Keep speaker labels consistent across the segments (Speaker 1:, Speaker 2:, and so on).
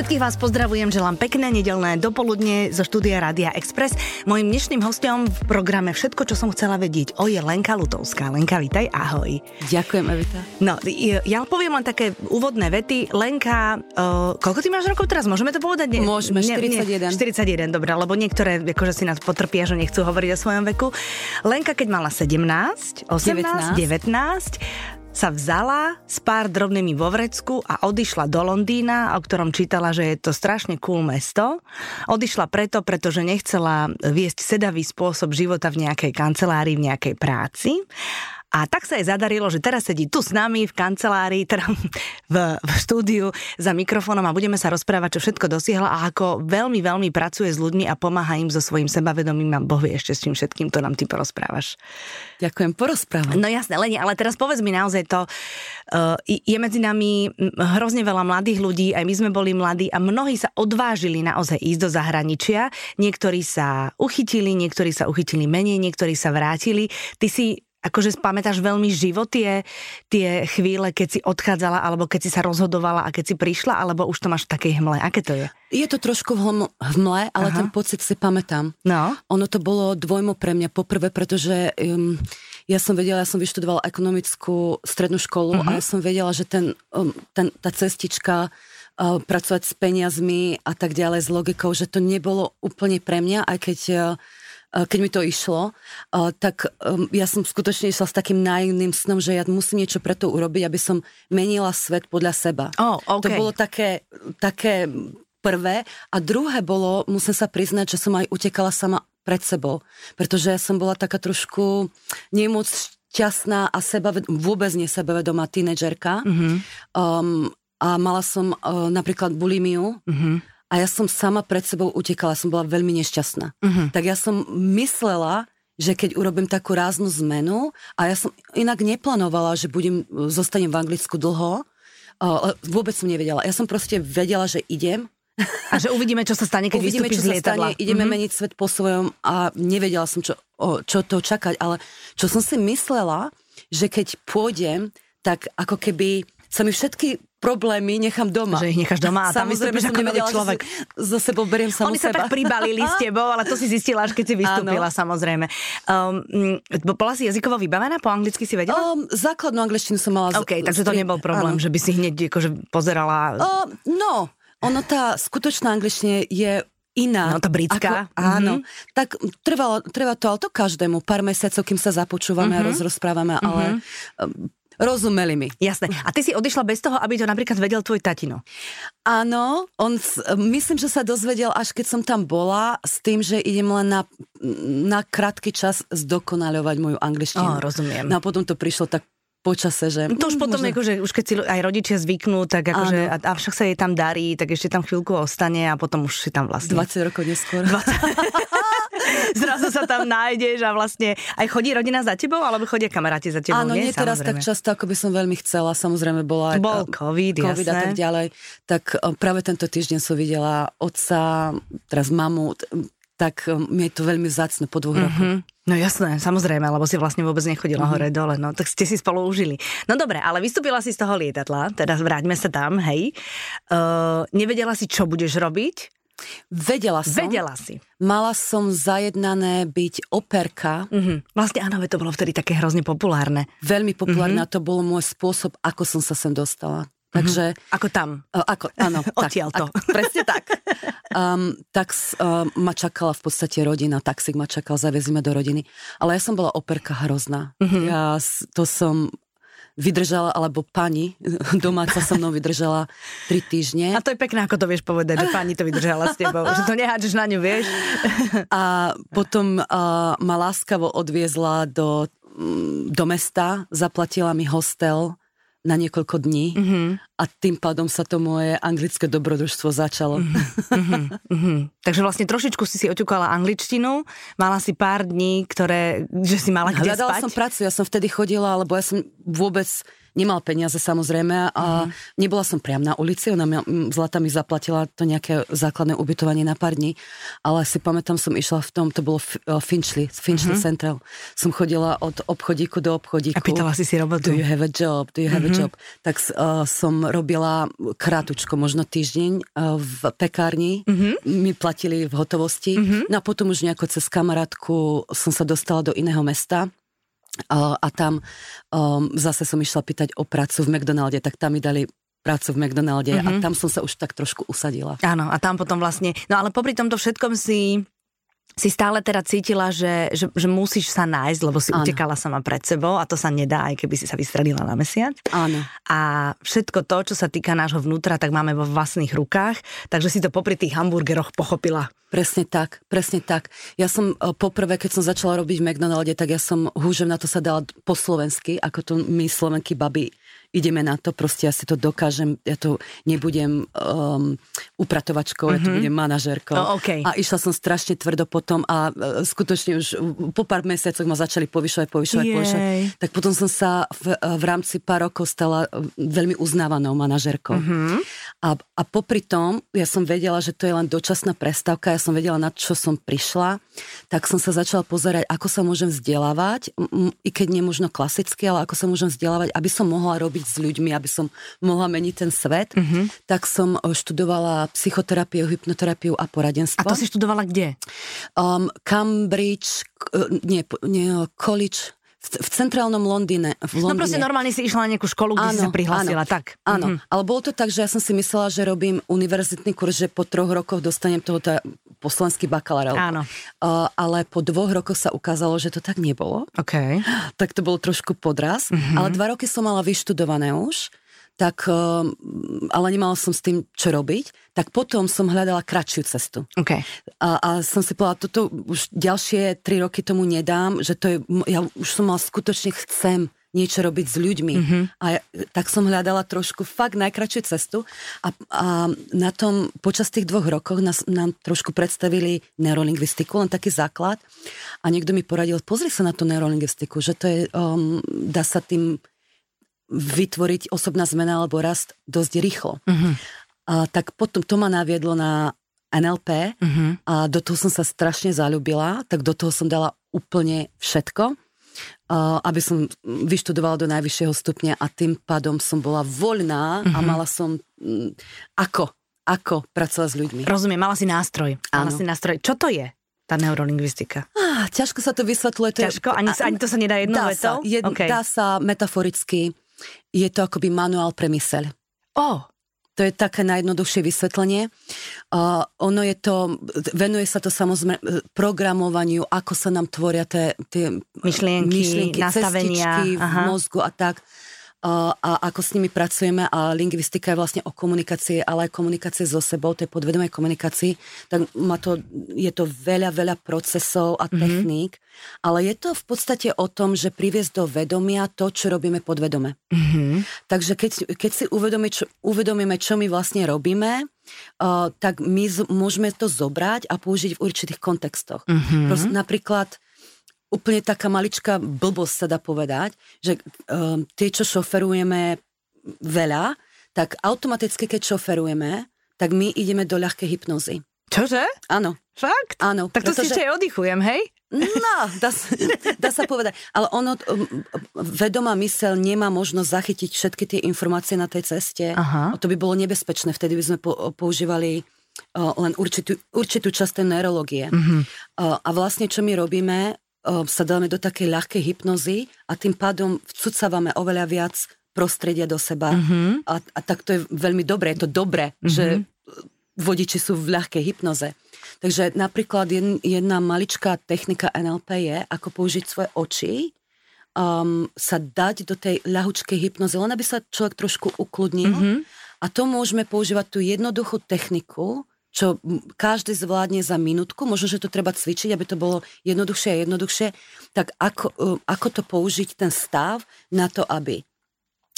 Speaker 1: Všetkých vás pozdravujem, želám pekné nedelné dopoludne zo štúdia Radia Express. Mojím dnešným hostom v programe Všetko, čo som chcela vedieť, o je Lenka Lutovská. Lenka, vítaj, ahoj.
Speaker 2: Ďakujem, Evita.
Speaker 1: No, ja poviem len také úvodné vety. Lenka, uh, koľko ty máš rokov teraz? Môžeme to povedať?
Speaker 2: Nie, Môžeme, 41.
Speaker 1: Nie, 41, dobré, lebo niektoré akože si nás potrpia, že nechcú hovoriť o svojom veku. Lenka, keď mala 17, 18, 19, 19 sa vzala s pár drobnými vo vrecku a odišla do Londýna, o ktorom čítala, že je to strašne cool mesto. Odišla preto, pretože nechcela viesť sedavý spôsob života v nejakej kancelárii, v nejakej práci a tak sa jej zadarilo, že teraz sedí tu s nami v kancelárii, teda v, v štúdiu za mikrofónom a budeme sa rozprávať, čo všetko dosiahla a ako veľmi, veľmi pracuje s ľuďmi a pomáha im so svojím sebavedomím a Boh vie ešte s tým všetkým, to nám ty porozprávaš.
Speaker 2: Ďakujem, porozprávam.
Speaker 1: No jasné, Leni, ale teraz povedz mi naozaj to, uh, je medzi nami hrozne veľa mladých ľudí, aj my sme boli mladí a mnohí sa odvážili naozaj ísť do zahraničia. Niektorí sa uchytili, niektorí sa uchytili menej, niektorí sa vrátili. Ty si akože spamätáš veľmi živo tie, tie chvíle, keď si odchádzala, alebo keď si sa rozhodovala a keď si prišla, alebo už to máš v takej hmle? Aké to je?
Speaker 2: Je to trošku v hmle, ale Aha. ten pocit si pamätám.
Speaker 1: No.
Speaker 2: Ono to bolo dvojmo pre mňa. Poprvé, pretože um, ja som vedela, ja som vyštudovala ekonomickú strednú školu uh-huh. a ja som vedela, že ten, um, ten, tá cestička uh, pracovať s peniazmi a tak ďalej, s logikou, že to nebolo úplne pre mňa, aj keď uh, Eh, keď mi to išlo, eh, tak ja som skutočne išla s takým naivným snom, že ja musím niečo pre to urobiť, aby som menila svet podľa seba.
Speaker 1: Oh, okay.
Speaker 2: To bolo také, také prvé. A druhé bolo, musím sa priznať, že som aj utekala sama pred sebou, pretože ja som bola taká trošku nemoc šťastná a seba, vôbec nesebevedomá tínedžerka. Mm-hmm. Um, a mala som uh, napríklad bulimiu. Mm-hmm a ja som sama pred sebou utekala, som bola veľmi nešťastná. Uh-huh. Tak ja som myslela, že keď urobím takú ráznu zmenu a ja som inak neplánovala, že budem, zostanem v Anglicku dlho, uh, vôbec som nevedela. Ja som proste vedela, že idem.
Speaker 1: A že uvidíme, čo sa stane, keď uvidíme, vystúpiš z lietadla.
Speaker 2: Stane, ideme uh-huh. meniť svet po svojom a nevedela som, čo, o, čo to čakať, ale čo som si myslela, že keď pôjdem, tak ako keby sa mi všetky problémy nechám doma.
Speaker 1: Že ich necháš doma a tam vystúpiš ako nový človek.
Speaker 2: Za sebou beriem
Speaker 1: samu Oni sa tak pribalili s tebou, ale to si zistila, až keď si vystúpila, Áno. samozrejme. Um, bola si jazykovo vybavená? Po anglicky si vedela? Um,
Speaker 2: základnú angličtinu som mala.
Speaker 1: OK, z... takže to nebol problém, Áno. že by si hneď akože pozerala...
Speaker 2: Um, no, ono tá skutočná angličtina je iná.
Speaker 1: No to britská.
Speaker 2: Ako, áno. Mm-hmm. Tak trvalo, trvá to, ale to každému. Pár mesiacov, kým sa započúvame mm-hmm. a mhm. rozprávame, mm-hmm. Rozumeli mi.
Speaker 1: Jasné. A ty si odišla bez toho, aby to napríklad vedel tvoj tatino?
Speaker 2: Áno, on, myslím, že sa dozvedel, až keď som tam bola, s tým, že idem len na, na krátky čas zdokonaľovať moju angličtinu.
Speaker 1: Oh, rozumiem.
Speaker 2: No a potom to prišlo tak počase, že...
Speaker 1: To už potom, možno... akože, už keď si aj rodičia zvyknú, tak akože, a, a však sa jej tam darí, tak ešte tam chvíľku ostane a potom už si tam vlastne...
Speaker 2: 20 rokov neskôr. 20...
Speaker 1: zrazu sa tam nájdeš a vlastne aj chodí rodina za tebou, alebo chodia kamaráti za tebou?
Speaker 2: Áno, nie, nie teraz tak často, ako by som veľmi chcela. Samozrejme bola aj
Speaker 1: Bol COVID,
Speaker 2: COVID
Speaker 1: jasné.
Speaker 2: a tak ďalej. Tak práve tento týždeň som videla otca, teraz mamu, tak mi je to veľmi vzácne po dvoch mm-hmm. rokoch.
Speaker 1: No jasné, samozrejme, lebo si vlastne vôbec nechodila mm-hmm. hore-dole, no tak ste si spolu užili. No dobre, ale vystúpila si z toho lietadla, teda vráťme sa tam, hej. Uh, nevedela si, čo budeš robiť?
Speaker 2: Vedela som.
Speaker 1: Vedela si.
Speaker 2: Mala som zajednané byť operka.
Speaker 1: Mm-hmm. Vlastne áno, to bolo vtedy také hrozne populárne.
Speaker 2: Veľmi populárne mm-hmm. a to bol môj spôsob, ako som sa sem dostala. Mhm. Takže...
Speaker 1: Mm-hmm. Ako tam.
Speaker 2: Uh, ako, áno.
Speaker 1: Odtiaľ to.
Speaker 2: Ak, presne tak. Um, tak uh, ma čakala v podstate rodina, taxík ma čakal, zaviezli ma do rodiny. Ale ja som bola operka hrozná. Mm-hmm. Ja to som vydržala, alebo pani domáca so mnou vydržala tri týždne.
Speaker 1: A to je pekné, ako to vieš povedať, že pani to vydržala s tebou, že to nehádžeš na ňu, vieš.
Speaker 2: A potom uh, ma láskavo odviezla do, mm, do mesta, zaplatila mi hostel na niekoľko dní mm-hmm. a tým pádom sa to moje anglické dobrodružstvo začalo. Mm-hmm.
Speaker 1: Mm-hmm. Takže vlastne trošičku si si oťukala angličtinu, mala si pár dní, ktoré, že si mala kde
Speaker 2: Hľadala
Speaker 1: spať?
Speaker 2: som prácu, ja som vtedy chodila, lebo ja som vôbec nemal peniaze samozrejme a uh-huh. nebola som priam na ulici, ona mi, Zlata mi zaplatila to nejaké základné ubytovanie na pár dní, ale si pamätám, som išla v tom, to bolo Finchley, Finchley uh-huh. Central. Som chodila od obchodíku do obchodíku.
Speaker 1: A pýtala si si robotu.
Speaker 2: Do you have a job? Do you have uh-huh. a job? Tak uh, som robila krátučko, možno týždeň uh, v pekárni. Uh-huh. Mi platili v hotovosti. Uh-huh. No a potom už nejako cez kamarátku som sa dostala do iného mesta a tam um, zase som išla pýtať o prácu v McDonalde, tak tam mi dali prácu v McDonalde mm-hmm. a mhm. tam som sa už tak trošku usadila.
Speaker 1: Áno, a tam potom vlastne, no ale popri tomto všetkom si si stále teda cítila, že, že, že musíš sa nájsť, lebo si Áno. utekala sama pred sebou a to sa nedá, aj keby si sa vystrelila na mesiac.
Speaker 2: Áno.
Speaker 1: A všetko to, čo sa týka nášho vnútra, tak máme vo vlastných rukách, takže si to popri tých hamburgeroch pochopila.
Speaker 2: Presne tak, presne tak. Ja som e, poprvé, keď som začala robiť v McDonalde, tak ja som húžem na to sa dala po slovensky, ako to my slovenky baby ideme na to, proste ja si to dokážem, ja to nebudem um, upratovačkou, mm-hmm. ja to mhm. budem manažerkou.
Speaker 1: Oh, okay.
Speaker 2: A išla som strašne tvrdo potom a uh, skutočne už po pár mesiacoch ma začali povyšovať, povyšovať, Jej. povyšovať. Tak potom som sa v, v rámci pár rokov stala uh, veľmi uznávanou manažerkou. Mm-hmm. A, a popri tom, ja som vedela, že to je len dočasná prestávka, ja som vedela, na čo som prišla, tak som sa začala pozerať, ako sa môžem vzdelávať, m- i keď nie možno klasicky, ale ako sa môžem vzdelávať, aby som mohla robiť s ľuďmi, aby som mohla meniť ten svet, mm-hmm. tak som študovala psychoterapiu, hypnoterapiu a poradenstvo.
Speaker 1: A to si študovala kde?
Speaker 2: Um, Cambridge, uh, nie, nie, College v, v centrálnom Londýne. V Londýne.
Speaker 1: No proste normálne si išla na nejakú školu, kde áno, si sa prihlásila,
Speaker 2: áno,
Speaker 1: tak.
Speaker 2: Áno, mm-hmm. ale bolo to tak, že ja som si myslela, že robím univerzitný kurz, že po troch rokoch dostanem toho po slovenský bakalárov.
Speaker 1: Áno.
Speaker 2: Uh, ale po dvoch rokoch sa ukázalo, že to tak nebolo.
Speaker 1: Okay.
Speaker 2: Tak to bol trošku podraz. Mm-hmm. Ale dva roky som mala vyštudované už tak, ehm, ale nemala som s tým, čo robiť, tak potom som hľadala kratšiu cestu.
Speaker 1: Okay.
Speaker 2: A, a som si povedala, toto už ďalšie tri roky tomu nedám, že to je, ja už som mala skutočne chcem niečo robiť s ľuďmi. Mm-hmm. A ja, tak som hľadala trošku fakt najkračšiu cestu a, a na tom, počas tých dvoch rokoch nás, nám trošku predstavili neurolingvistiku, len taký základ a niekto mi poradil, pozri sa na tú neurolingvistiku, že to je, um, dá sa tým vytvoriť osobná zmena alebo rast dosť rýchlo. Uh-huh. A, tak potom to ma naviedlo na NLP uh-huh. Mhm. a do toho som sa strašne zalúbila, tak do toho som dala úplne všetko, aby som vyštudovala do najvyššieho stupňa a tým pádom som bola voľná uh-huh. a mala som um, ako, ako pracovať s ľuďmi.
Speaker 1: Rozumiem, mala si nástroj. Mala si nástroj. Čo to je? tá neurolingvistika?
Speaker 2: Ah, ťažko sa to vysvetľuje.
Speaker 1: To ťažko? Ani, ani to sa nedá jednou
Speaker 2: dá
Speaker 1: vetou?
Speaker 2: Sa, jed, okay. Dá sa metaforicky je to akoby manuál pre myseľ.
Speaker 1: Oh.
Speaker 2: To je také najjednoduchšie vysvetlenie. Uh, ono je to, venuje sa to samozrejme programovaniu, ako sa nám tvoria tie, tie
Speaker 1: myšlienky, myšlienky nastavenia
Speaker 2: v mozgu a tak a ako s nimi pracujeme a lingvistika je vlastne o komunikácii, ale aj komunikácie so sebou, tej podvedomej komunikácii, tak má to, je to veľa, veľa procesov a mhm. techník, mm-hmm. ale je to v podstate o tom, že priviesť do vedomia to, čo robíme podvedome. Mm-hmm. Takže keď, keď si uvedomí, čo, uvedomíme, čo my vlastne robíme, uh, tak my z, môžeme to zobrať a použiť v určitých kontextoch. Mm-hmm. Prost, napríklad úplne taká maličká blbosť sa dá povedať, že um, tie, čo šoferujeme veľa, tak automaticky, keď šoferujeme, tak my ideme do ľahkej hypnozy.
Speaker 1: Čože?
Speaker 2: Áno.
Speaker 1: Fakt?
Speaker 2: Áno.
Speaker 1: Tak to pretože... si ešte aj oddychujem, hej?
Speaker 2: No, dá, dá sa povedať. Ale ono, vedomá mysel nemá možnosť zachytiť všetky tie informácie na tej ceste. Aha. To by bolo nebezpečné. Vtedy by sme používali uh, len určitú, určitú časť tej neurologie. Uh, a vlastne, čo my robíme, sa dáme do takej ľahkej hypnozy a tým pádom vcucávame oveľa viac prostredia do seba. Mm-hmm. A, a tak to je veľmi dobré. Je to dobré, mm-hmm. že vodiči sú v ľahkej hypnoze. Takže napríklad jedna maličká technika NLP je, ako použiť svoje oči, um, sa dať do tej ľahučkej hypnozy, len aby sa človek trošku ukludnil. Mm-hmm. A to môžeme používať tú jednoduchú techniku, čo každý zvládne za minútku, možno, že to treba cvičiť, aby to bolo jednoduchšie a jednoduchšie, tak ako, e, ako to použiť ten stav na to, aby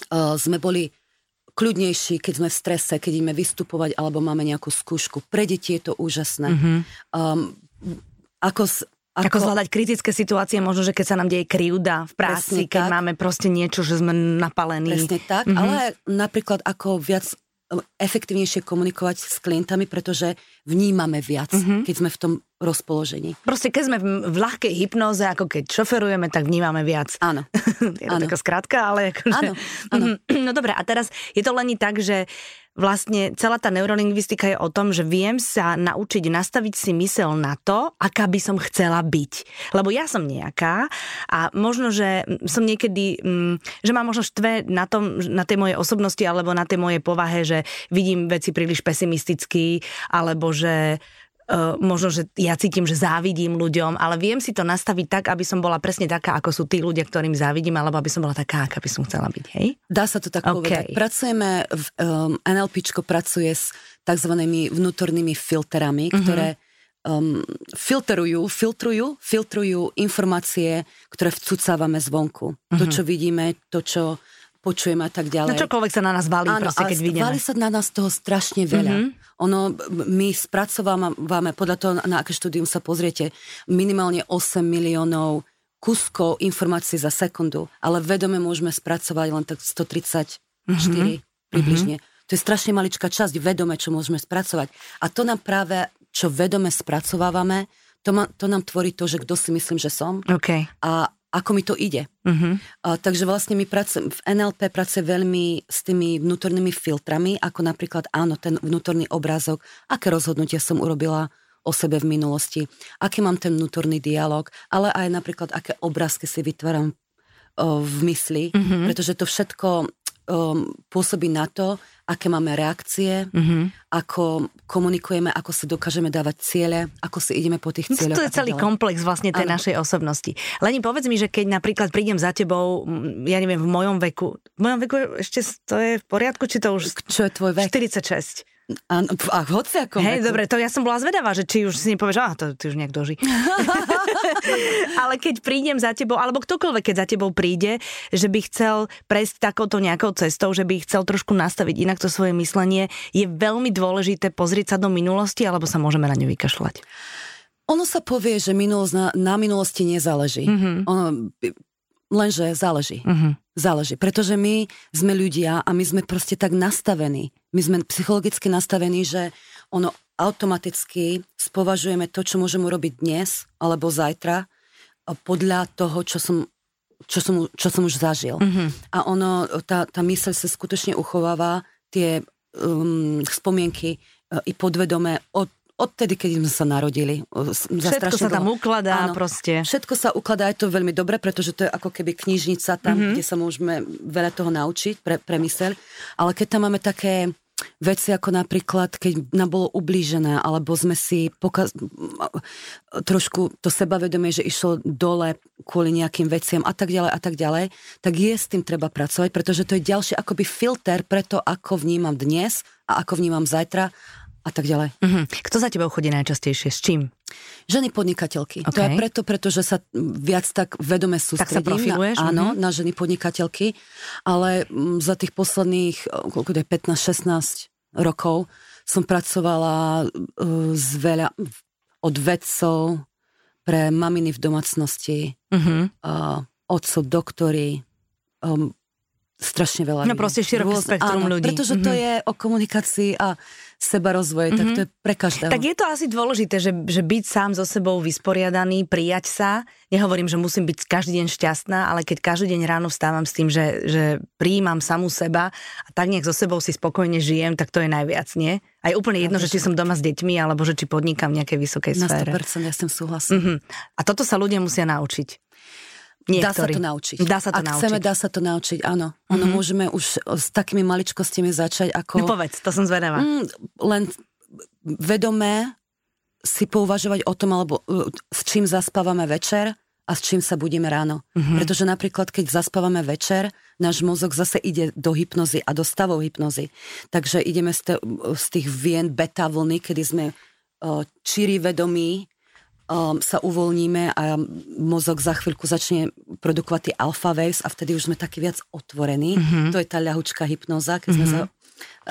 Speaker 2: uh, sme boli kľudnejší, keď sme v strese, keď ideme vystupovať alebo máme nejakú skúšku. Pre deti je to úžasné. Mm-hmm. Um, ako
Speaker 1: ako, ako zvládať kritické situácie, možno, že keď sa nám deje krivda v práci, keď tak. máme proste niečo, že sme napalení.
Speaker 2: Presne tak, mm-hmm. ale napríklad ako viac efektívnejšie komunikovať s klientami, pretože vnímame viac, mm-hmm. keď sme v tom rozpoložení.
Speaker 1: Proste keď sme v ľahkej hypnoze, ako keď šoferujeme, tak vnímame viac.
Speaker 2: Áno.
Speaker 1: je to taká skratka, ale akože...
Speaker 2: Áno, áno.
Speaker 1: No dobre, a teraz je to len tak, že vlastne celá tá neurolingvistika je o tom, že viem sa naučiť nastaviť si mysel na to, aká by som chcela byť. Lebo ja som nejaká a možno, že som niekedy, mm, že mám možno štve na, tom, na tej mojej osobnosti alebo na tej mojej povahe, že vidím veci príliš pesimisticky alebo že Uh, možno, že ja cítim, že závidím ľuďom, ale viem si to nastaviť tak, aby som bola presne taká, ako sú tí ľudia, ktorým závidím, alebo aby som bola taká, aká by som chcela byť, hej?
Speaker 2: Dá sa to tak okay. povedať. Pracujeme, v, um, NLPčko pracuje s tzv. vnútornými filterami, uh-huh. ktoré um, filtrujú, filtrujú, filtrujú informácie, ktoré vcucávame zvonku. Uh-huh. To, čo vidíme, to, čo počujeme a tak ďalej.
Speaker 1: No čokoľvek sa na nás valí, Áno, proste, keď vidíme.
Speaker 2: valí sa na nás toho strašne veľa. Mm-hmm. Ono, my spracovávame, podľa toho, na aké štúdium sa pozriete, minimálne 8 miliónov kuskov informácií za sekundu, ale vedome môžeme spracovať len tak 134 mm-hmm. približne. Mm-hmm. To je strašne maličká časť vedome, čo môžeme spracovať. A to nám práve, čo vedome spracovávame, to, ma, to nám tvorí to, že kto si myslím, že som.
Speaker 1: Okay.
Speaker 2: A ako mi to ide. Uh-huh. A, takže vlastne my pracujem, v NLP pracuje veľmi s tými vnútornými filtrami, ako napríklad áno, ten vnútorný obrázok, aké rozhodnutia som urobila o sebe v minulosti, aký mám ten vnútorný dialog, ale aj napríklad, aké obrázky si vytváram o, v mysli, uh-huh. pretože to všetko um, pôsobí na to, aké máme reakcie, mm-hmm. ako komunikujeme, ako si dokážeme dávať ciele, ako si ideme po tých cieľoch.
Speaker 1: To je celý komplex vlastne tej ano. našej osobnosti. Leni, povedz mi, že keď napríklad prídem za tebou, ja neviem, v mojom veku, v mojom veku ešte to je v poriadku, či to už...
Speaker 2: Čo je tvoj vek?
Speaker 1: 46.
Speaker 2: A, a hoci ako
Speaker 1: Hej, dobre, to ja som bola zvedavá, že či už si nepovieš, a to ty už nejak doží. Ale keď prídem za tebou, alebo ktokoľvek, keď za tebou príde, že by chcel prejsť takouto nejakou cestou, že by chcel trošku nastaviť inak to svoje myslenie, je veľmi dôležité pozrieť sa do minulosti, alebo sa môžeme na ňu vykašľať?
Speaker 2: Ono sa povie, že minulosť na, na minulosti nezáleží. Mm-hmm. Ono, lenže záleží. Mm-hmm. Záleží, pretože my sme ľudia a my sme proste tak nastavení. My sme psychologicky nastavení, že ono automaticky spovažujeme to, čo môžem urobiť dnes alebo zajtra podľa toho, čo som, čo som, čo som už zažil. Mm-hmm. A ono, tá, tá myseľ sa skutočne uchováva tie um, spomienky uh, i podvedome od odtedy, keď sme sa narodili.
Speaker 1: Všetko sa tam ukladá Áno, proste.
Speaker 2: Všetko sa ukladá, je to veľmi dobre, pretože to je ako keby knižnica tam, mm-hmm. kde sa môžeme veľa toho naučiť pre, pre myseľ. Ale keď tam máme také veci ako napríklad, keď nám bolo ublížené, alebo sme si pokaz... trošku to sebavedomie, že išlo dole kvôli nejakým veciam a tak ďalej a tak ďalej, tak je s tým treba pracovať, pretože to je ďalší akoby filter pre to, ako vnímam dnes a ako vnímam zajtra a tak ďalej.
Speaker 1: Mm-hmm. Kto za tebou chodí najčastejšie? S čím?
Speaker 2: Ženy podnikateľky. Okay. To je preto, pretože sa viac tak vedome sústredím.
Speaker 1: Tak sa profiluješ?
Speaker 2: Na, áno, mm-hmm. na ženy podnikateľky, ale m, za tých posledných, koľko je, 15-16 rokov som pracovala uh, s veľa, od vedcov pre maminy v domácnosti, mm-hmm. uh, otcov, doktory, um, strašne veľa.
Speaker 1: No proste široké spektrum áno, ľudí.
Speaker 2: Pretože mm-hmm. to mhm. je o komunikácii a seba rozvoje, mm-hmm. tak to je pre každého.
Speaker 1: Tak je to asi dôležité, že, že byť sám so sebou vysporiadaný, prijať sa. Nehovorím, že musím byť každý deň šťastná, ale keď každý deň ráno vstávam s tým, že, že prijímam samú seba a tak nejak so sebou si spokojne žijem, tak to je najviac, nie? Aj úplne jedno, že či som doma s deťmi, alebo že či podnikám v nejakej vysokej sfére.
Speaker 2: Na 100% ja s tým súhlasím. Mm-hmm.
Speaker 1: A toto sa ľudia musia naučiť.
Speaker 2: Niektorí. Dá sa to naučiť.
Speaker 1: Dá sa to
Speaker 2: Ak
Speaker 1: naučiť.
Speaker 2: chceme, dá sa to naučiť, áno. Mm-hmm. Ono môžeme už s takými maličkostiami začať ako...
Speaker 1: No povedz, to som zvedavá. Mm,
Speaker 2: len vedomé si pouvažovať o tom, alebo uh, s čím zaspávame večer a s čím sa budeme ráno. Mm-hmm. Pretože napríklad, keď zaspávame večer, náš mozog zase ide do hypnozy a do stavov hypnozy. Takže ideme z, te, z tých vien beta vlny, kedy sme uh, číri vedomí, sa uvoľníme a mozog za chvíľku začne produkovať tie alpha waves a vtedy už sme takí viac otvorení. Mm-hmm. To je tá ľahučká hypnoza, keď mm-hmm. sme mhm. za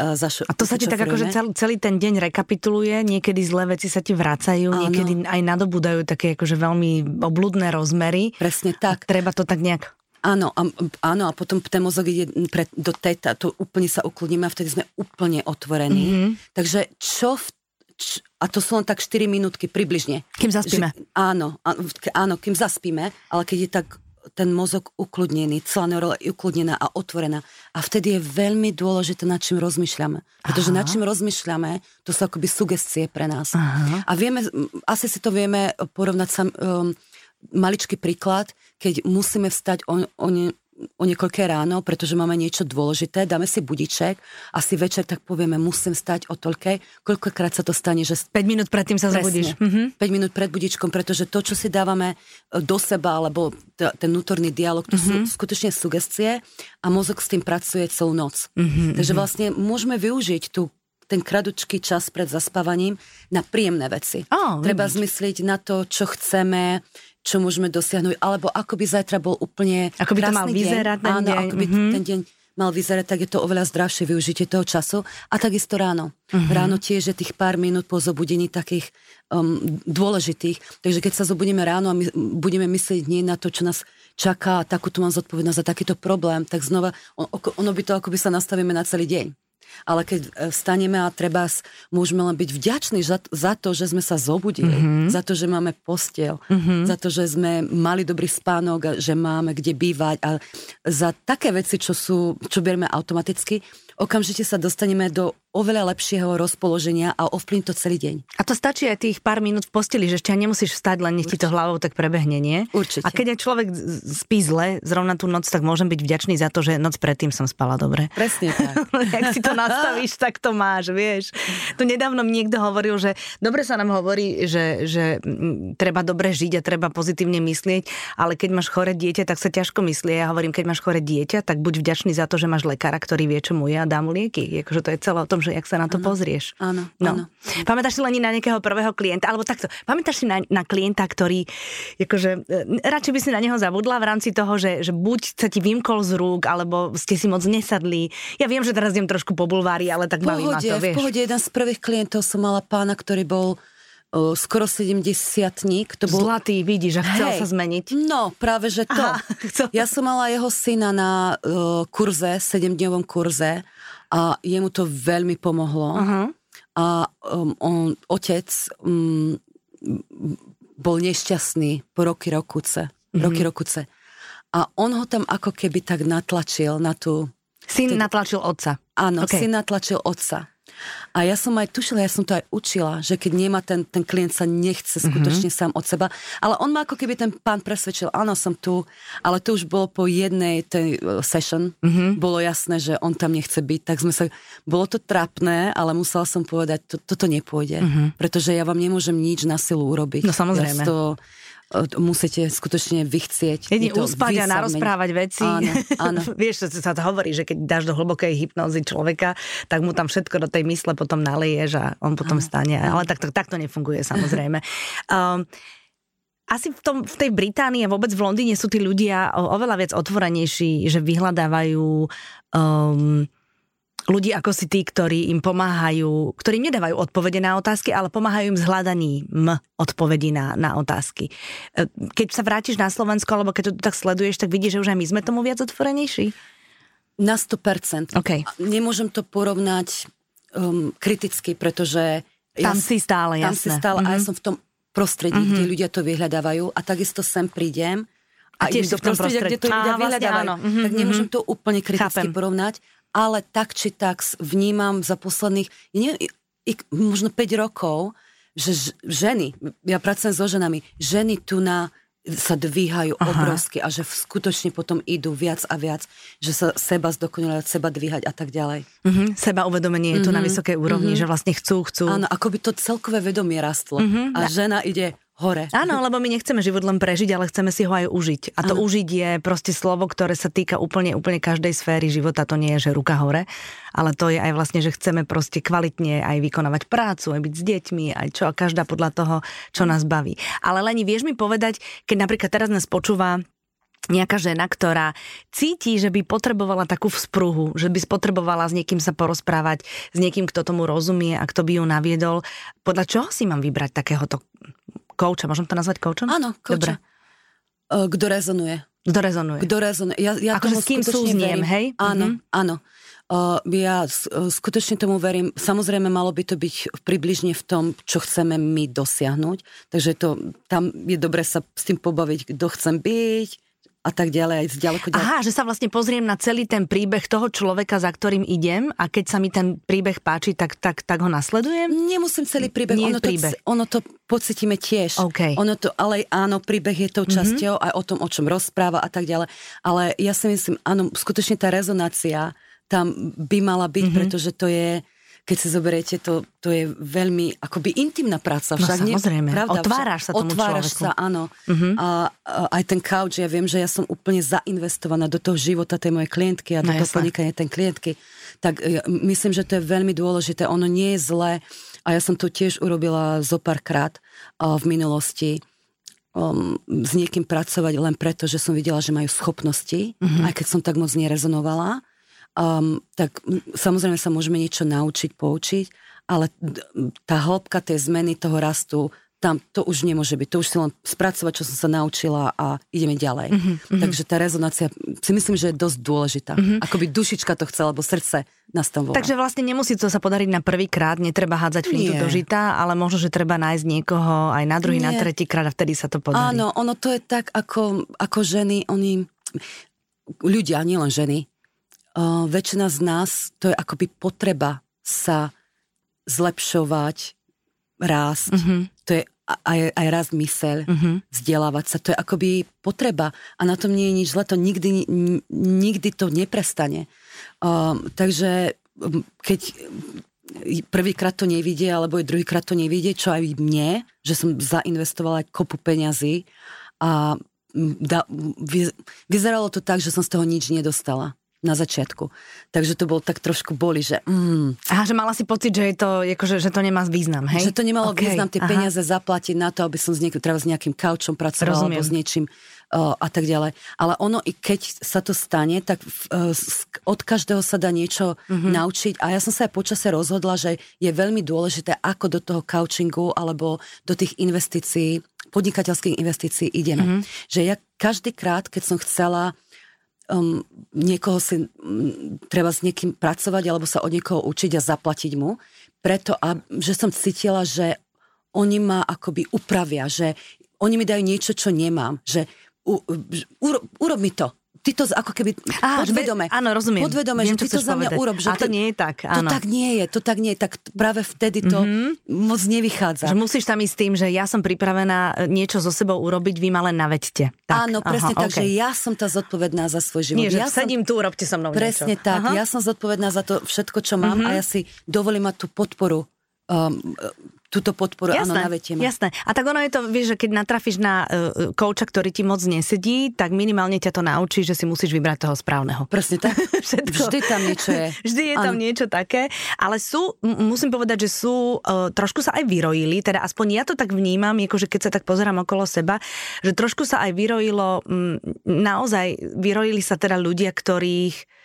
Speaker 2: uh, zaš-
Speaker 1: A to sa ti tak akože celý, celý ten deň rekapituluje, niekedy zlé veci sa ti vracajú, Áno. niekedy aj nadobúdajú také akože veľmi obludné rozmery.
Speaker 2: Presne tak.
Speaker 1: A treba to tak nejak
Speaker 2: Áno, a, áno, a potom ten mozog ide pre, do teta, to úplne sa ukludníme a vtedy sme úplne otvorení. Mm-hmm. Takže čo v a to sú len tak 4 minútky približne.
Speaker 1: Kým zaspíme. Že,
Speaker 2: áno, áno, kým zaspíme, ale keď je tak ten mozog ukludnený, celá neurola je ukludnená a otvorená. A vtedy je veľmi dôležité, nad čím rozmýšľame. Pretože Aha. nad čím rozmýšľame, to sú akoby sugestie pre nás. Aha. A vieme, asi si to vieme porovnať sam, um, maličký príklad, keď musíme vstať o, o, ne, o niekoľké ráno, pretože máme niečo dôležité, dáme si budiček a si večer tak povieme, musím stať o toľkej, koľkokrát sa to stane, že...
Speaker 1: 5 minút predtým sa zobudíš.
Speaker 2: Mhm. 5 minút pred budičkom, pretože to, čo si dávame e, do seba, alebo t- ten vnútorný dialog, to mm-hmm. sú mhm. skutočne sugestie a mozog s tým pracuje celú noc. Mm-hmm. Takže vlastne môžeme využiť tú ten kradučký čas pred zaspávaním na príjemné veci. Oh, Treba vidíť. zmyslieť na to, čo chceme, čo môžeme dosiahnuť, alebo ako by zajtra bol úplne
Speaker 1: Ako by to mal vyzerať
Speaker 2: ten Áno, deň. ako by mm-hmm. ten deň mal vyzerať, tak je to oveľa zdravšie využitie toho času. A takisto ráno. Mm-hmm. Ráno tiež je tých pár minút po zobudení takých um, dôležitých. Takže keď sa zobudíme ráno a my budeme myslieť nie na to, čo nás čaká, takúto mám zodpovednosť za takýto problém, tak znova on, ono by to, ako by sa nastavíme na celý deň ale keď e, vstaneme a treba môžeme len byť vďační za, za to, že sme sa zobudili, mm-hmm. za to, že máme postiel, mm-hmm. za to, že sme mali dobrý spánok, že máme kde bývať a za také veci, čo sú, čo berieme automaticky, okamžite sa dostaneme do oveľa lepšieho rozpoloženia a ovplyvní to celý deň.
Speaker 1: A to stačí aj tých pár minút v posteli, že ešte nemusíš vstať, len nech ti to hlavou tak prebehne, nie?
Speaker 2: Určite.
Speaker 1: A keď aj človek spí zle, zrovna tú noc, tak môžem byť vďačný za to, že noc predtým som spala dobre.
Speaker 2: Presne tak.
Speaker 1: Ak si to nastavíš, tak to máš, vieš. Tu nedávno mi niekto hovoril, že dobre sa nám hovorí, že, že treba dobre žiť a treba pozitívne myslieť, ale keď máš chore dieťa, tak sa ťažko myslí. Ja hovorím, keď máš chore dieťa, tak buď vďačný za to, že máš lekára, ktorý vie, čo mu je a dá mu lieky. Akože to je celé o tom, že jak sa na to ano. pozrieš.
Speaker 2: Áno, no. áno.
Speaker 1: Pamätáš si len na nejakého prvého klienta, alebo takto, pamätáš si na, na klienta, ktorý, akože, e, radšej by si na neho zabudla v rámci toho, že, že buď sa ti vymkol z rúk, alebo ste si moc nesadli. Ja viem, že teraz idem trošku po bulvári, ale tak baví ma to, vieš.
Speaker 2: V pohode, jeden z prvých klientov som mala pána, ktorý bol uh, skoro 70 to bol...
Speaker 1: Zlatý, vidíš, a chcel Hej, sa zmeniť.
Speaker 2: No, práve, že to. Aha, Ja som mala jeho syna na uh, kurze, 7-dňovom kurze a jemu to veľmi pomohlo. Uh-huh. A um, on, otec um, bol nešťastný po roky rokuce. Uh-huh. Roky rokuce. A on ho tam ako keby tak natlačil na tú...
Speaker 1: Syn natlačil otca.
Speaker 2: Áno, okay. syn natlačil otca. A ja som aj tušila, ja som to aj učila, že keď nemá ten, ten klient sa nechce mhm. skutočne mm-hmm. sám od seba, ale on ma ako keby ten pán presvedčil, áno, som tu, ale to už bolo po jednej tej uh, session, mm-hmm. bolo jasné, že on tam nechce byť, tak sme sa, bolo to trapné, ale musela som povedať, to, toto nepôjde, mm-hmm. pretože ja vám nemôžem nič na silu urobiť.
Speaker 1: No samozrejme.
Speaker 2: Ja to, musíte skutočne vychcieť.
Speaker 1: Jedine uspať a narozprávať veci.
Speaker 2: Áno, áno.
Speaker 1: Vieš, sa to hovorí, že keď dáš do hlbokej hypnózy človeka, tak mu tam všetko do tej mysle potom naleješ a on potom áno, stane. Ale tak to, tak to nefunguje samozrejme. um, asi v, tom, v tej Británii a vôbec v Londýne sú tí ľudia oveľa viac otvorenejší, že vyhľadávajú um, ľudí ako si tí, ktorí im pomáhajú, ktorí im nedávajú odpovede na otázky, ale pomáhajú im s hľadaním odpovedí na, na otázky. E, keď sa vrátiš na Slovensko, alebo keď to tak sleduješ, tak vidíš, že už aj my sme tomu viac otvorenejší?
Speaker 2: Na 100%.
Speaker 1: Okay.
Speaker 2: Nemôžem to porovnať um, kriticky, pretože...
Speaker 1: Tam ja, si stále,
Speaker 2: Tam jasné. si stále mm-hmm. a ja mhm. som v tom prostredí, mm-hmm. kde ľudia to vyhľadávajú a takisto sem prídem a, a tiež v tom prostredí, kde to ľudia vlastne vyhľadávajú. Áno. Mm-hmm. Tak nemôžem mhm. to úplne kriticky Chápem. porovnať, ale tak či tak vnímam za posledných, nie, i, možno 5 rokov, že ženy, ja pracujem so ženami, ženy tu na sa dvíhajú Aha. obrovsky a že skutočne potom idú viac a viac, že sa seba zdokonalovať, seba dvíhať a tak ďalej.
Speaker 1: Mm-hmm. Seba uvedomenie je tu mm-hmm. na vysokej úrovni, mm-hmm. že vlastne chcú, chcú.
Speaker 2: Áno, ako by to celkové vedomie rastlo. Mm-hmm. A žena ide hore.
Speaker 1: Áno, lebo my nechceme život len prežiť, ale chceme si ho aj užiť. A to ano. užiť je proste slovo, ktoré sa týka úplne, úplne každej sféry života. To nie je, že ruka hore, ale to je aj vlastne, že chceme proste kvalitne aj vykonávať prácu, aj byť s deťmi, aj čo a každá podľa toho, čo nás baví. Ale Leni, vieš mi povedať, keď napríklad teraz nás počúva nejaká žena, ktorá cíti, že by potrebovala takú vzpruhu, že by potrebovala s niekým sa porozprávať, s niekým, kto tomu rozumie a kto by ju naviedol. Podľa čoho si mám vybrať takéhoto kouča? Môžem to nazvať koučom?
Speaker 2: Áno, kouča. Kto rezonuje.
Speaker 1: Kto rezonuje.
Speaker 2: Kto rezonuje. Ja, ja
Speaker 1: akože s kým súzniem, hej?
Speaker 2: Áno, mm-hmm. áno. Uh, ja skutočne tomu verím. Samozrejme, malo by to byť približne v tom, čo chceme my dosiahnuť. Takže to, tam je dobre sa s tým pobaviť, kto chcem byť, a tak ďalej, aj ďaleko ďalej.
Speaker 1: Aha, že sa vlastne pozriem na celý ten príbeh toho človeka, za ktorým idem a keď sa mi ten príbeh páči, tak, tak, tak ho nasledujem?
Speaker 2: Nemusím celý príbeh.
Speaker 1: Nie
Speaker 2: ono,
Speaker 1: príbeh.
Speaker 2: To, ono to pocitíme tiež.
Speaker 1: Okay.
Speaker 2: Ono to, ale áno, príbeh je tou mhm. časťou mm-hmm. aj o tom, o čom rozpráva a tak ďalej. Ale ja si myslím, áno, skutočne tá rezonácia tam by mala byť, mm-hmm. pretože to je keď si zoberiete, to, to je veľmi akoby intimná práca.
Speaker 1: Však, no samozrejme, nie, pravda, otváraš sa tomu
Speaker 2: otváraš
Speaker 1: človeku.
Speaker 2: sa, áno. Uh-huh. A, a aj ten couch, ja viem, že ja som úplne zainvestovaná do toho života tej mojej klientky a do no, toho podnikania tej klientky. Tak ja, myslím, že to je veľmi dôležité. Ono nie je zlé a ja som to tiež urobila zo párkrát uh, v minulosti um, s niekým pracovať len preto, že som videla, že majú schopnosti, uh-huh. aj keď som tak moc nerezonovala um, tak samozrejme sa môžeme niečo naučiť, poučiť, ale tá hĺbka tej zmeny, toho rastu, tam to už nemôže byť. To už si len spracovať, čo som sa naučila a ideme ďalej. Mm-hmm. Takže tá rezonácia si myslím, že je dosť dôležitá. Mm-hmm. Akoby dušička to chcela, alebo srdce nás tam volá.
Speaker 1: Takže vlastne nemusí to sa podariť na prvý krát, netreba hádzať flintu do žita, ale možno, že treba nájsť niekoho aj na druhý, Nie. na tretí krát a vtedy sa to podarí.
Speaker 2: Áno, ono to je tak, ako, ako ženy, oni, ľudia, nielen ženy, uh, väčšina z nás, to je akoby potreba sa zlepšovať, rásť. Mm-hmm. To je aj, aj raz myseľ, mm-hmm. vzdelávať sa. To je akoby potreba a na tom nie je nič zle, to nikdy, nikdy to neprestane. Um, takže keď prvýkrát to nevidie, alebo aj druhýkrát to nevidie, čo aj mne, že som zainvestovala kopu peňazí a da, vyzeralo to tak, že som z toho nič nedostala na začiatku. Takže to bol tak trošku boli, že... Mm.
Speaker 1: Aha, že mala si pocit, že, je to, akože, že to nemá význam, hej?
Speaker 2: Že to nemalo okay. význam tie Aha. peniaze zaplatiť na to, aby som s, niek- treba s nejakým kaučom pracovala Rozumiem. alebo s niečím uh, a tak ďalej. Ale ono, i keď sa to stane, tak uh, od každého sa dá niečo mm-hmm. naučiť. A ja som sa aj počase rozhodla, že je veľmi dôležité, ako do toho couchingu alebo do tých investícií, podnikateľských investícií ideme. Mm-hmm. Že ja každý krát, keď som chcela um, niekoho si um, treba s niekým pracovať alebo sa od niekoho učiť a zaplatiť mu, preto, a, že som cítila, že oni ma akoby upravia, že oni mi dajú niečo, čo nemám, že u, u, urob mi to, ty to ako keby Á, podvedome.
Speaker 1: Áno, rozumiem.
Speaker 2: Podvedome, Viem, že ty to za mňa urob. Že
Speaker 1: a to nie je tak,
Speaker 2: áno. To tak nie je, to tak nie je. Tak práve vtedy to mm-hmm. moc nevychádza.
Speaker 1: Že musíš tam ísť s tým, že ja som pripravená e, niečo so sebou urobiť, vy ma len navedte.
Speaker 2: Tak, áno, presne aha, tak, okay. že ja som tá zodpovedná za svoj život.
Speaker 1: Nie, že
Speaker 2: ja
Speaker 1: sedím som, tu, robte so mnou
Speaker 2: Presne
Speaker 1: niečo.
Speaker 2: tak, aha. ja som zodpovedná za to všetko, čo mám mm-hmm. a ja si dovolím mať tú podporu um, túto podporu, jasné, áno, naviete ma.
Speaker 1: Jasné. A tak ono je to, vieš, že keď natrafíš na uh, kouča, ktorý ti moc nesedí, tak minimálne ťa to naučí, že si musíš vybrať toho správneho.
Speaker 2: Presne tak. Vždy tam niečo je.
Speaker 1: Vždy je tam niečo také. Ale sú, musím povedať, že sú, uh, trošku sa aj vyrojili, teda aspoň ja to tak vnímam, akože keď sa tak pozerám okolo seba, že trošku sa aj vyrojilo, um, naozaj vyrojili sa teda ľudia, ktorých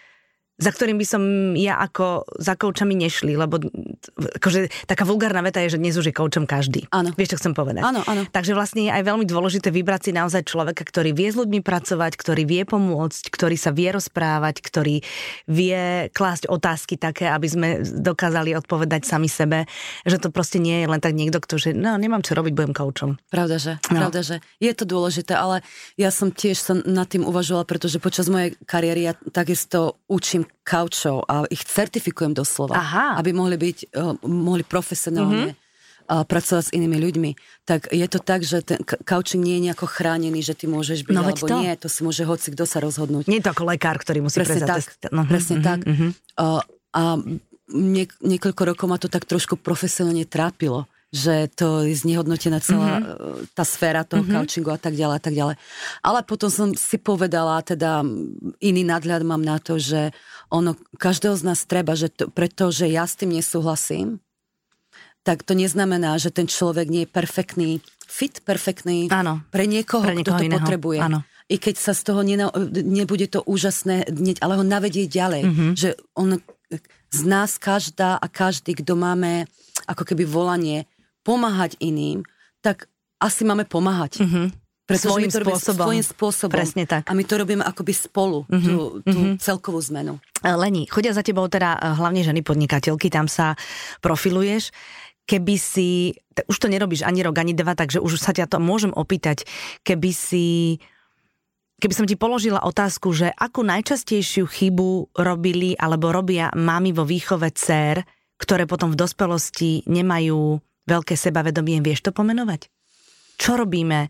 Speaker 1: za ktorým by som ja ako za koučami nešli, lebo akože taká vulgárna veta je, že dnes už je koučom každý.
Speaker 2: Áno.
Speaker 1: Vieš, čo chcem povedať?
Speaker 2: Áno, áno.
Speaker 1: Takže vlastne je aj veľmi dôležité vybrať si naozaj človeka, ktorý vie s ľuďmi pracovať, ktorý vie pomôcť, ktorý sa vie rozprávať, ktorý vie klásť otázky také, aby sme dokázali odpovedať sami sebe, že to proste nie je len tak niekto, kto, že no, nemám čo robiť, budem koučom.
Speaker 2: Pravda, že? No. Pravda, že? Je to dôležité, ale ja som tiež som nad tým uvažovala, pretože počas mojej kariéry ja takisto učím kaučov a ich certifikujem doslova,
Speaker 1: Aha.
Speaker 2: aby mohli byť, uh, mohli profesionálne mm-hmm. uh, pracovať s inými ľuďmi. Tak je to tak, že ten kaučing nie je nejako chránený, že ty môžeš byť, no, alebo to. nie, to si môže hoci kto sa rozhodnúť.
Speaker 1: Nie je to ako lekár, ktorý musí
Speaker 2: presne tak, no, presne mm-hmm, tak. Mm-hmm. Uh, a niek- niekoľko rokov ma to tak trošku profesionálne trápilo že to je znehodnotená celá mm-hmm. tá sféra toho mm-hmm. couchingu a tak ďalej a tak ďalej. Ale potom som si povedala, teda iný nadhľad mám na to, že ono každého z nás treba, že to, pretože ja s tým nesúhlasím, tak to neznamená, že ten človek nie je perfektný, fit perfektný
Speaker 1: ano.
Speaker 2: pre niekoho, pre kto to iného. potrebuje.
Speaker 1: Ano.
Speaker 2: i keď sa z toho nena, nebude to úžasné, ale ho navedie ďalej. Mm-hmm. Že on z nás každá a každý, kto máme ako keby volanie pomáhať iným, tak asi máme pomáhať. Mm-hmm.
Speaker 1: Pretože svojím to spôsobom.
Speaker 2: Svojím spôsobom.
Speaker 1: Presne tak.
Speaker 2: A my to robíme akoby spolu, mm-hmm. tú, tú mm-hmm. celkovú zmenu.
Speaker 1: Leni, chodia za tebou teda eh, hlavne ženy podnikateľky, tam sa profiluješ. Keby si, už to nerobíš ani rok, ani dva, takže už sa ťa to môžem opýtať, keby si keby som ti položila otázku, že akú najčastejšiu chybu robili alebo robia mami vo výchove dcer, ktoré potom v dospelosti nemajú veľké sebavedomie, vieš to pomenovať? Čo robíme?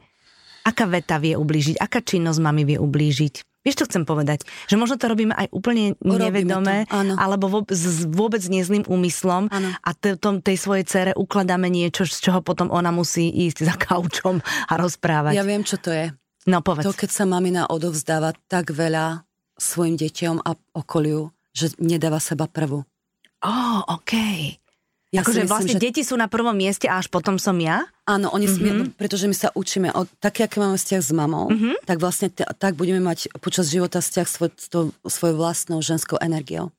Speaker 1: Aká veta vie ublížiť? Aká činnosť mami vie ublížiť? Vieš, čo chcem povedať? Že možno to robíme aj úplne nevedome, alebo vôbec, s vôbec nezlým úmyslom ano. a te, tom, tej svojej cere ukladáme niečo, z čoho potom ona musí ísť za kaučom a rozprávať.
Speaker 2: Ja viem, čo to je.
Speaker 1: No povedz.
Speaker 2: To, keď sa mamina odovzdáva tak veľa svojim deťom a okoliu, že nedáva seba prvú.
Speaker 1: Ó, oh, okej. Okay. Ja akože vlastne že... deti sú na prvom mieste a až potom som ja?
Speaker 2: Áno, oni mm-hmm. smie, pretože my sa učíme, od, také, aké máme vzťah s mamou, mm-hmm. tak vlastne t- tak budeme mať počas života vzťah svoj, s svojou vlastnou ženskou energiou.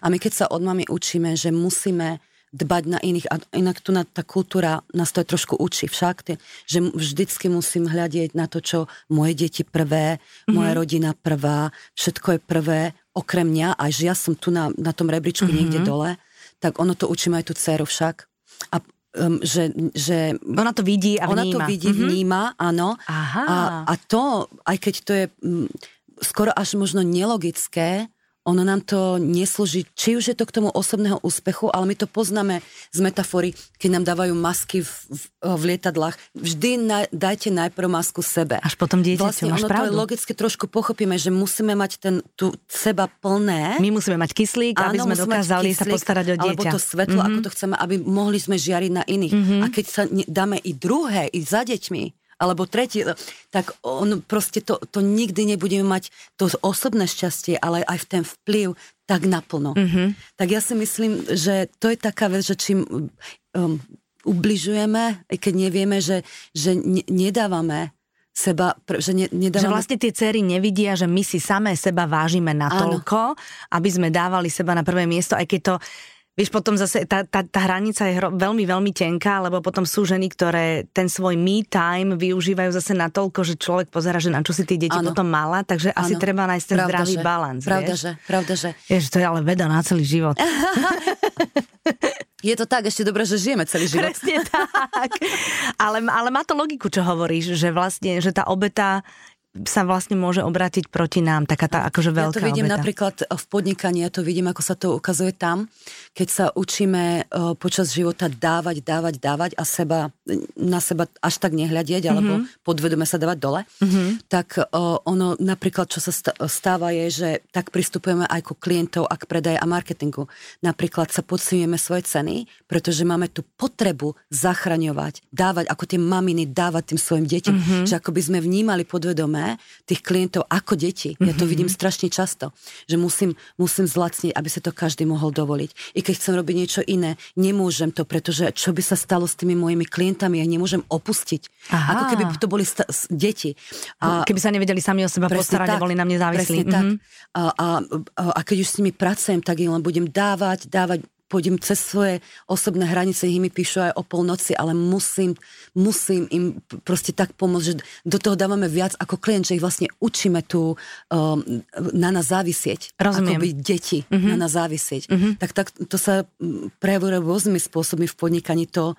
Speaker 2: A my keď sa od mamy učíme, že musíme dbať na iných. A inak tu na, tá kultúra nás to aj trošku učí však, tý, že vždycky musím hľadieť na to, čo moje deti prvé, mm-hmm. moja rodina prvá, všetko je prvé, okrem mňa, a že ja som tu na, na tom rebríčku mm-hmm. niekde dole, tak ono to učím aj tú dceru však. A um, že, že...
Speaker 1: Ona to vidí a
Speaker 2: vníma. Ona to vidí, mm-hmm. vníma, áno.
Speaker 1: Aha.
Speaker 2: A, a to, aj keď to je m, skoro až možno nelogické, ono nám to neslúži, či už je to k tomu osobného úspechu, ale my to poznáme z metafory, keď nám dávajú masky v, v, v lietadlách. Vždy na, dajte najprv masku sebe.
Speaker 1: Až potom dieťaťu,
Speaker 2: vlastne
Speaker 1: máš
Speaker 2: ono
Speaker 1: pravdu.
Speaker 2: to logicky trošku pochopíme, že musíme mať ten, tu seba plné.
Speaker 1: My musíme mať kyslík, Áno, aby sme dokázali kyslík, sa postarať o dieťa.
Speaker 2: Alebo to svetlo, mm-hmm. ako to chceme, aby mohli sme žiariť na iných. Mm-hmm. A keď sa dáme i druhé, i za deťmi, alebo tretí, tak on proste to, to nikdy nebudeme mať to osobné šťastie, ale aj v ten vplyv tak naplno. Mm-hmm. Tak ja si myslím, že to je taká vec, že čím um, ubližujeme, keď nevieme, že, že ne, nedávame seba, že ne, nedávame...
Speaker 1: Že vlastne tie cery nevidia, že my si samé seba vážime natoľko, aby sme dávali seba na prvé miesto, aj keď to Vieš, potom zase tá, tá, tá hranica je hro, veľmi, veľmi tenká, lebo potom sú ženy, ktoré ten svoj me time využívajú zase natoľko, že človek pozera, že na čo si tie deti ano. potom mala, takže ano. asi treba nájsť ten pravda, zdravý že, balans.
Speaker 2: Pravda,
Speaker 1: vieš?
Speaker 2: že, pravda, že.
Speaker 1: Vieš, to je ale veda na celý život.
Speaker 2: Je to tak, ešte dobré, že žijeme celý život.
Speaker 1: Presne tak. Ale, ale má to logiku, čo hovoríš, že vlastne, že tá obeta sa vlastne môže obrátiť proti nám, taká tá akože veľká
Speaker 2: Ja to vidím
Speaker 1: obeta.
Speaker 2: napríklad v podnikaní, ja to vidím, ako sa to ukazuje tam, keď sa učíme uh, počas života dávať, dávať, dávať a seba, na seba až tak nehľadieť, mm-hmm. alebo podvedome sa dávať dole, mm-hmm. tak uh, ono napríklad, čo sa stáva je, že tak pristupujeme aj ku klientov a k predaje a marketingu. Napríklad sa podsuňujeme svoje ceny, pretože máme tú potrebu zachraňovať, dávať, ako tie maminy dávať tým svojim deťom, mm-hmm. že ako by sme vnímali podvedome tých klientov ako deti. Ja to mm-hmm. vidím strašne často, že musím, musím zlacniť, aby sa to každý mohol dovoliť. I keď chcem robiť niečo iné, nemôžem to, pretože čo by sa stalo s tými mojimi klientami, ja nemôžem opustiť. Aha. Ako keby to boli sta- deti.
Speaker 1: A, keby sa nevedeli sami o seba postarať, boli na mňa závislí.
Speaker 2: Presne mm-hmm. tak. Mhm. A, a, a, a keď už s nimi pracujem, tak im len budem dávať, dávať pôjdem cez svoje osobné hranice, nech mi píšu aj o polnoci, ale musím, musím im proste tak pomôcť, že do toho dávame viac ako klient, že ich vlastne učíme tu um, na nás závisieť.
Speaker 1: Rozumiem.
Speaker 2: Ako byť deti mm-hmm. na nás závisieť. Mm-hmm. Tak, tak to sa prejavuje rôznymi spôsobmi v podnikaní to,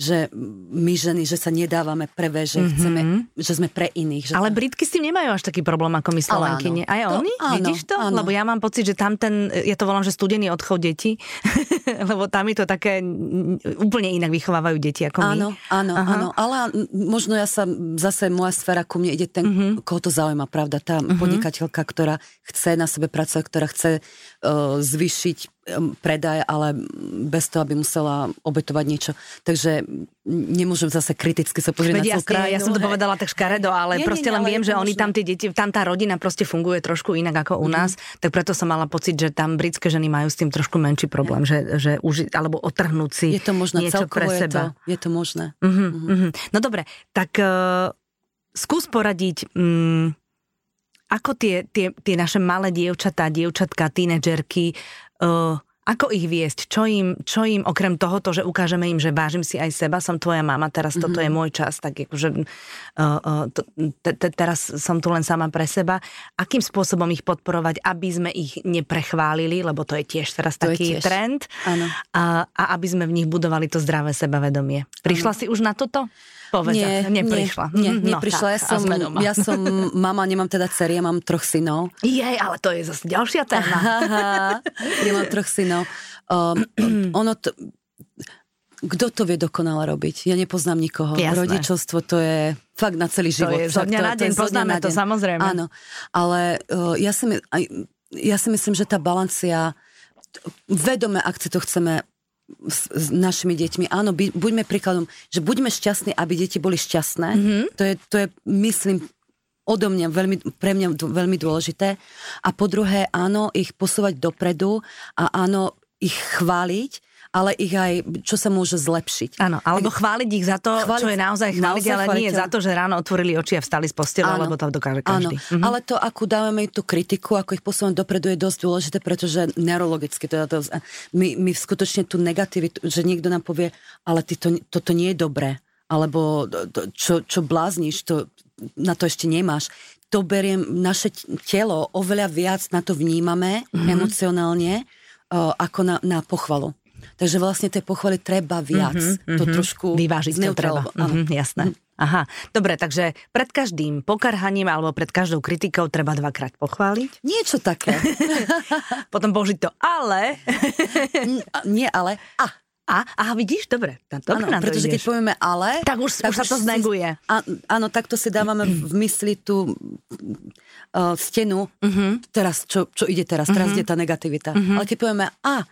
Speaker 2: že my ženy, že sa nedávame prvé, že mm-hmm. chceme, že sme pre iných. Že
Speaker 1: Ale Britky s tým nemajú až taký problém ako my Slovenkyne. Aj to, oni? Áno, Vidíš to? Áno. Lebo ja mám pocit, že tam ten, ja to volám, že studený odchod detí, lebo tam je to také, úplne inak vychovávajú deti ako my.
Speaker 2: Áno, áno, Aha. áno. Ale možno ja sa, zase moja sféra, ku mne ide ten, mm-hmm. koho to zaujíma, pravda, tá mm-hmm. podnikateľka, ktorá chce na sebe pracovať, ktorá chce uh, zvýšiť predaj, ale bez toho, aby musela obetovať niečo. Takže nemôžem zase kriticky sa pozrieť Veď na
Speaker 1: celú krajinu. Ja som to povedala tak škaredo, ale nie, proste nie, len viem, že oni tam tie deti, tam tá rodina proste funguje trošku inak ako u mm. nás, tak preto som mala pocit, že tam britské ženy majú s tým trošku menší problém, že, že uži, alebo otrhnúť si
Speaker 2: je to možné,
Speaker 1: niečo pre
Speaker 2: je
Speaker 1: seba.
Speaker 2: To, je to možné.
Speaker 1: Mm-hmm, mm-hmm. No dobre, tak uh, skús poradiť... Um, ako tie, tie, tie naše malé dievčatá, dievčatka, tínedžerky, ako ich viesť? Čo im, čo im okrem tohoto, že ukážeme im, že vážim si aj seba, som tvoja mama, teraz mm-hmm. toto je môj čas, tak akože uh, te, te, teraz som tu len sama pre seba. Akým spôsobom ich podporovať, aby sme ich neprechválili, lebo to je tiež teraz to taký tiež. trend. A, a aby sme v nich budovali to zdravé sebavedomie. Prišla ano. si už na toto? Povedz, nie, neprišla.
Speaker 2: Nie, nie, neprišla. No, tak, ja, som, ja som mama, nemám teda dcery, ja mám troch synov.
Speaker 1: Jej, ale to je zase ďalšia téma.
Speaker 2: ja mám troch synov. Um, ono to, kto to vie dokonale robiť? Ja nepoznám nikoho. Jasné. Rodičovstvo to je fakt na celý život.
Speaker 1: To je zo dňa na deň, poznáme to samozrejme.
Speaker 2: Áno, ale uh, ja, si my, aj, ja si myslím, že tá balancia vedome, ak si to chceme s, s našimi deťmi. Áno, by, buďme príkladom, že buďme šťastní, aby deti boli šťastné. Mm-hmm. To, je, to je, myslím, odo mňa veľmi, pre mňa veľmi dôležité. A po druhé, áno, ich posúvať dopredu a áno, ich chváliť ale ich aj, čo sa môže zlepšiť.
Speaker 1: Áno, alebo chváliť ich za to, chváliť, čo je naozaj chváliť, naozaj ale chváliť, nie za to, že ráno otvorili oči a vstali z postela, lebo to dokáže každý.
Speaker 2: Áno, mhm. ale to, ako dávame tú kritiku, ako ich posúvame dopredu, je dosť dôležité, pretože neurologicky, teda to, my, my skutočne tú negativitu, že niekto nám povie, ale ty to, toto nie je dobré, alebo to, čo, čo blázniš, to, na to ešte nemáš to beriem, naše telo oveľa viac na to vnímame mm-hmm. emocionálne, uh, ako na, na pochvalu. Takže vlastne tej pochvaly treba viac. Mm-hmm, to trošku
Speaker 1: vyvážiť to treba. Mm-hmm, jasné. Aha, dobre, takže pred každým pokarhaním alebo pred každou kritikou treba dvakrát pochváliť.
Speaker 2: Niečo také.
Speaker 1: Potom použiť to ale.
Speaker 2: Nie ale, a.
Speaker 1: A, aha, vidíš, dobre.
Speaker 2: Dobre áno, pretože keď povieme ale...
Speaker 1: Tak už, tak už sa to zneguje.
Speaker 2: Si, áno, takto si dávame v mysli tú uh, stenu, uh-huh. teraz, čo, čo ide teraz, teraz uh-huh. ide tá negativita. Uh-huh. Ale keď povieme a,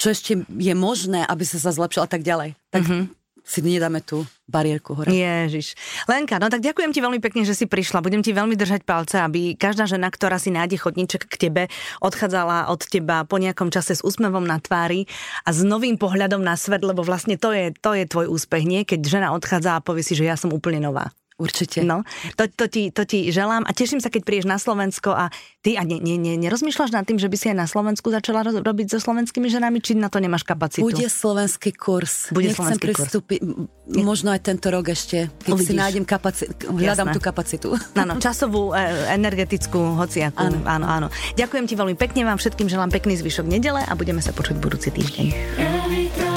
Speaker 2: čo ešte je možné, aby sa sa zlepšil a tak ďalej. Tak mm-hmm. si nedáme tú bariérku hore.
Speaker 1: Ježiš. Lenka, no tak ďakujem ti veľmi pekne, že si prišla. Budem ti veľmi držať palce, aby každá žena, ktorá si nájde chodníček k tebe, odchádzala od teba po nejakom čase s úsmevom na tvári a s novým pohľadom na svet, lebo vlastne to je, to je tvoj úspech, nie? Keď žena odchádza a povie si, že ja som úplne nová.
Speaker 2: Určite.
Speaker 1: No, to, to, ti, to ti želám a teším sa, keď prídeš na Slovensko a ty a ne, ne, ne, nerozmýšľaš nad tým, že by si aj na Slovensku začala roz, robiť so slovenskými ženami, či na to nemáš kapacitu?
Speaker 2: Bude slovenský kurz. Bude Nechcem slovenský pristúpiť, kurz. možno aj tento rok ešte, keď Uvidíš. si nájdem kapacitu, hľadám Jasné. tú kapacitu.
Speaker 1: Áno, časovú, e, energetickú, hociakú. Áno. áno, áno. Ďakujem ti veľmi pekne, vám všetkým želám pekný zvyšok nedele a budeme sa počuť budúci týždeň.